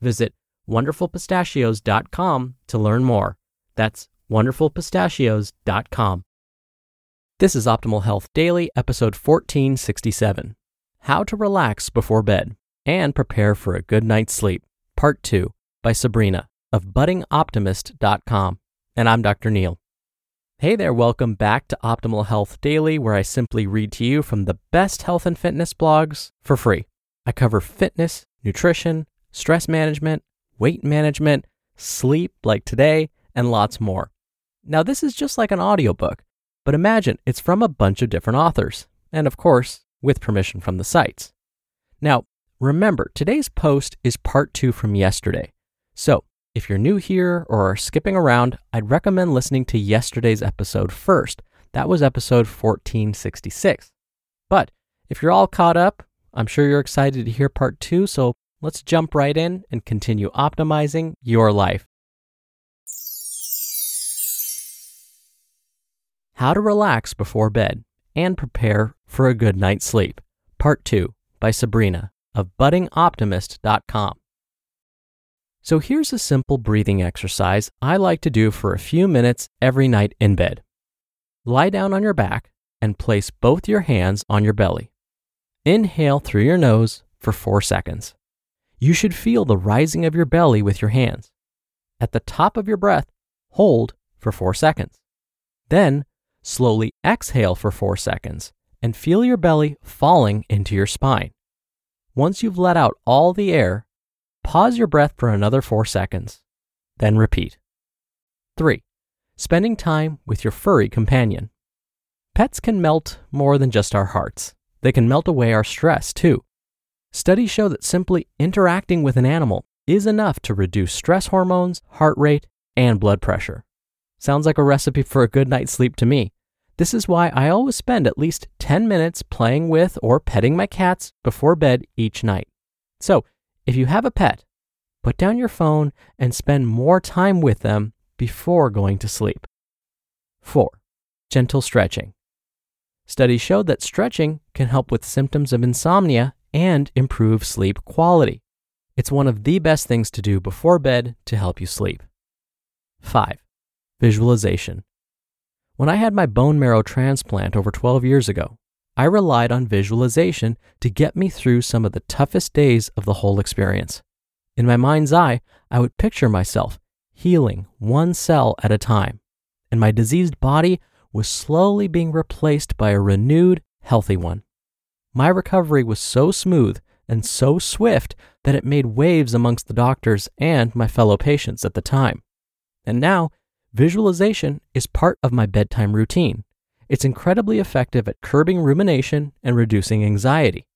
Visit wonderfulpistachios.com to learn more. That's wonderfulpistachios.com. This is Optimal Health Daily, episode 1467 How to Relax Before Bed and Prepare for a Good Night's Sleep, Part 2 by Sabrina of buddingoptimist.com. And I'm Dr. Neal. Hey there, welcome back to Optimal Health Daily, where I simply read to you from the best health and fitness blogs for free. I cover fitness, nutrition, stress management, weight management, sleep like today, and lots more. Now, this is just like an audiobook, but imagine it's from a bunch of different authors, and of course, with permission from the sites. Now, remember, today's post is part two from yesterday. So, if you're new here or are skipping around, I'd recommend listening to yesterday's episode first. That was episode 1466. But if you're all caught up, I'm sure you're excited to hear part two, so let's jump right in and continue optimizing your life. How to Relax Before Bed and Prepare for a Good Night's Sleep, Part 2 by Sabrina of buddingoptimist.com. So here's a simple breathing exercise I like to do for a few minutes every night in bed. Lie down on your back and place both your hands on your belly. Inhale through your nose for four seconds. You should feel the rising of your belly with your hands. At the top of your breath, hold for four seconds. Then slowly exhale for four seconds and feel your belly falling into your spine. Once you've let out all the air, Pause your breath for another four seconds, then repeat. 3. Spending time with your furry companion. Pets can melt more than just our hearts, they can melt away our stress too. Studies show that simply interacting with an animal is enough to reduce stress hormones, heart rate, and blood pressure. Sounds like a recipe for a good night's sleep to me. This is why I always spend at least 10 minutes playing with or petting my cats before bed each night. So, if you have a pet, put down your phone and spend more time with them before going to sleep. 4. Gentle stretching. Studies showed that stretching can help with symptoms of insomnia and improve sleep quality. It's one of the best things to do before bed to help you sleep. 5. Visualization. When I had my bone marrow transplant over 12 years ago, I relied on visualization to get me through some of the toughest days of the whole experience. In my mind's eye, I would picture myself healing one cell at a time, and my diseased body was slowly being replaced by a renewed, healthy one. My recovery was so smooth and so swift that it made waves amongst the doctors and my fellow patients at the time. And now, visualization is part of my bedtime routine. It's incredibly effective at curbing rumination and reducing anxiety.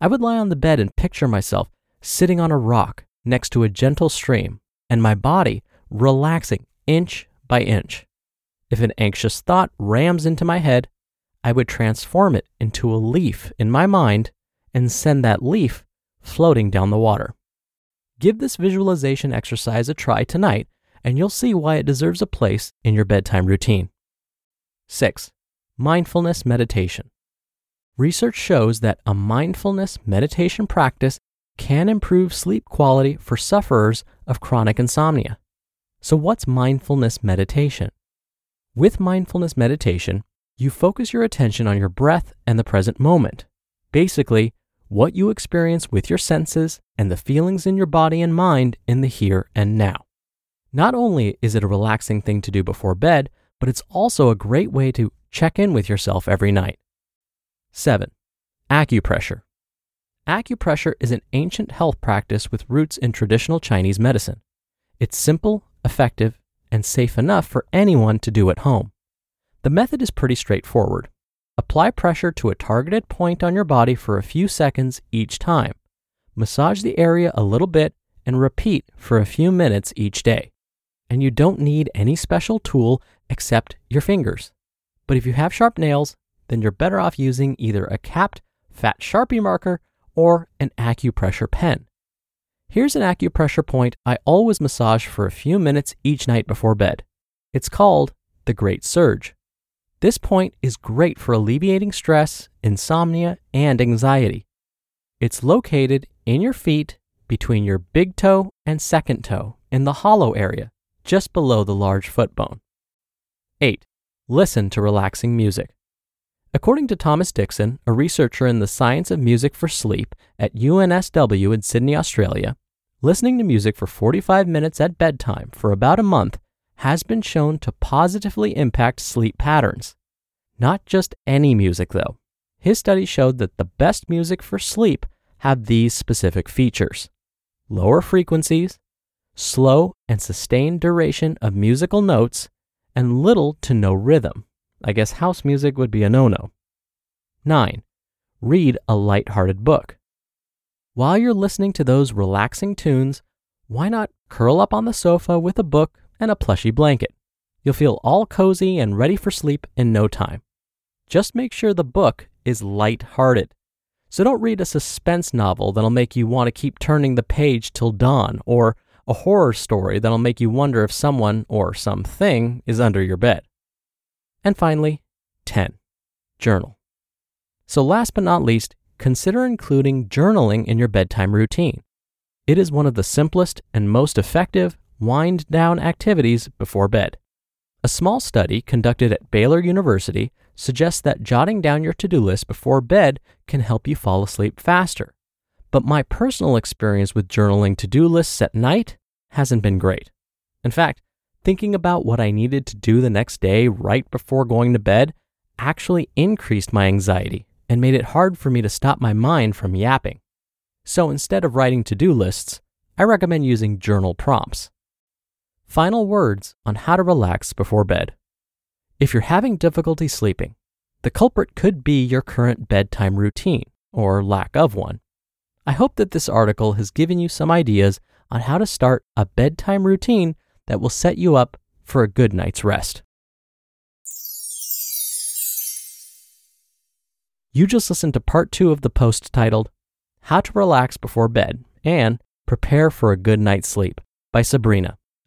I would lie on the bed and picture myself sitting on a rock next to a gentle stream and my body relaxing inch by inch. If an anxious thought rams into my head, I would transform it into a leaf in my mind and send that leaf floating down the water. Give this visualization exercise a try tonight and you'll see why it deserves a place in your bedtime routine. 6. Mindfulness meditation. Research shows that a mindfulness meditation practice can improve sleep quality for sufferers of chronic insomnia. So, what's mindfulness meditation? With mindfulness meditation, you focus your attention on your breath and the present moment. Basically, what you experience with your senses and the feelings in your body and mind in the here and now. Not only is it a relaxing thing to do before bed, but it's also a great way to check in with yourself every night. 7. Acupressure. Acupressure is an ancient health practice with roots in traditional Chinese medicine. It's simple, effective, and safe enough for anyone to do at home. The method is pretty straightforward. Apply pressure to a targeted point on your body for a few seconds each time. Massage the area a little bit and repeat for a few minutes each day. And you don't need any special tool except your fingers. But if you have sharp nails, then you're better off using either a capped fat Sharpie marker or an acupressure pen. Here's an acupressure point I always massage for a few minutes each night before bed. It's called the Great Surge. This point is great for alleviating stress, insomnia, and anxiety. It's located in your feet between your big toe and second toe in the hollow area, just below the large foot bone. 8. Listen to relaxing music. According to Thomas Dixon, a researcher in the science of music for sleep at UNSW in Sydney, Australia, listening to music for 45 minutes at bedtime for about a month has been shown to positively impact sleep patterns. Not just any music, though. His study showed that the best music for sleep had these specific features lower frequencies, slow and sustained duration of musical notes, and little to no rhythm. I guess house music would be a no no. 9. Read a light-hearted book. While you're listening to those relaxing tunes, why not curl up on the sofa with a book and a plushy blanket? You'll feel all cozy and ready for sleep in no time. Just make sure the book is light-hearted. So don't read a suspense novel that'll make you want to keep turning the page till dawn, or a horror story that'll make you wonder if someone or something is under your bed. And finally, 10. Journal. So, last but not least, consider including journaling in your bedtime routine. It is one of the simplest and most effective wind down activities before bed. A small study conducted at Baylor University suggests that jotting down your to do list before bed can help you fall asleep faster. But my personal experience with journaling to do lists at night hasn't been great. In fact, thinking about what I needed to do the next day right before going to bed actually increased my anxiety and made it hard for me to stop my mind from yapping. So instead of writing to do lists, I recommend using journal prompts. Final words on how to relax before bed. If you're having difficulty sleeping, the culprit could be your current bedtime routine or lack of one. I hope that this article has given you some ideas on how to start a bedtime routine that will set you up for a good night's rest. You just listened to part two of the post titled How to Relax Before Bed and Prepare for a Good Night's Sleep by Sabrina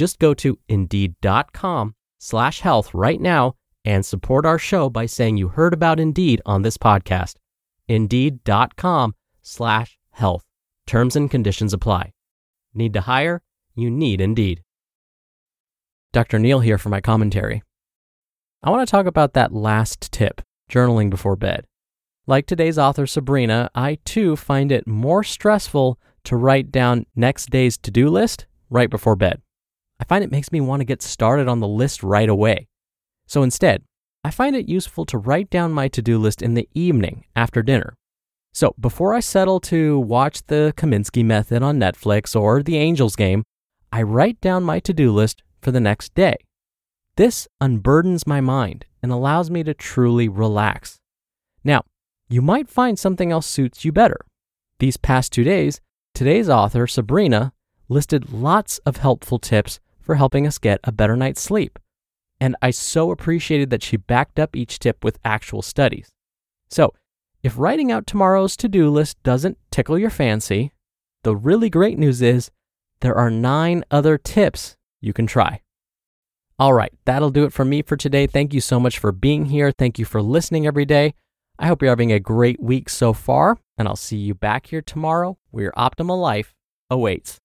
Just go to indeed.com slash health right now and support our show by saying you heard about Indeed on this podcast. Indeed.com slash health. Terms and conditions apply. Need to hire? You need Indeed. Dr. Neal here for my commentary. I want to talk about that last tip journaling before bed. Like today's author Sabrina, I too find it more stressful to write down next day's to do list right before bed. I find it makes me want to get started on the list right away. So instead, I find it useful to write down my to do list in the evening after dinner. So before I settle to watch the Kominsky Method on Netflix or the Angels game, I write down my to do list for the next day. This unburdens my mind and allows me to truly relax. Now, you might find something else suits you better. These past two days, today's author, Sabrina, listed lots of helpful tips for helping us get a better night's sleep. And I so appreciated that she backed up each tip with actual studies. So, if writing out tomorrow's to do list doesn't tickle your fancy, the really great news is there are nine other tips you can try. All right, that'll do it for me for today. Thank you so much for being here. Thank you for listening every day. I hope you're having a great week so far, and I'll see you back here tomorrow where your optimal life awaits.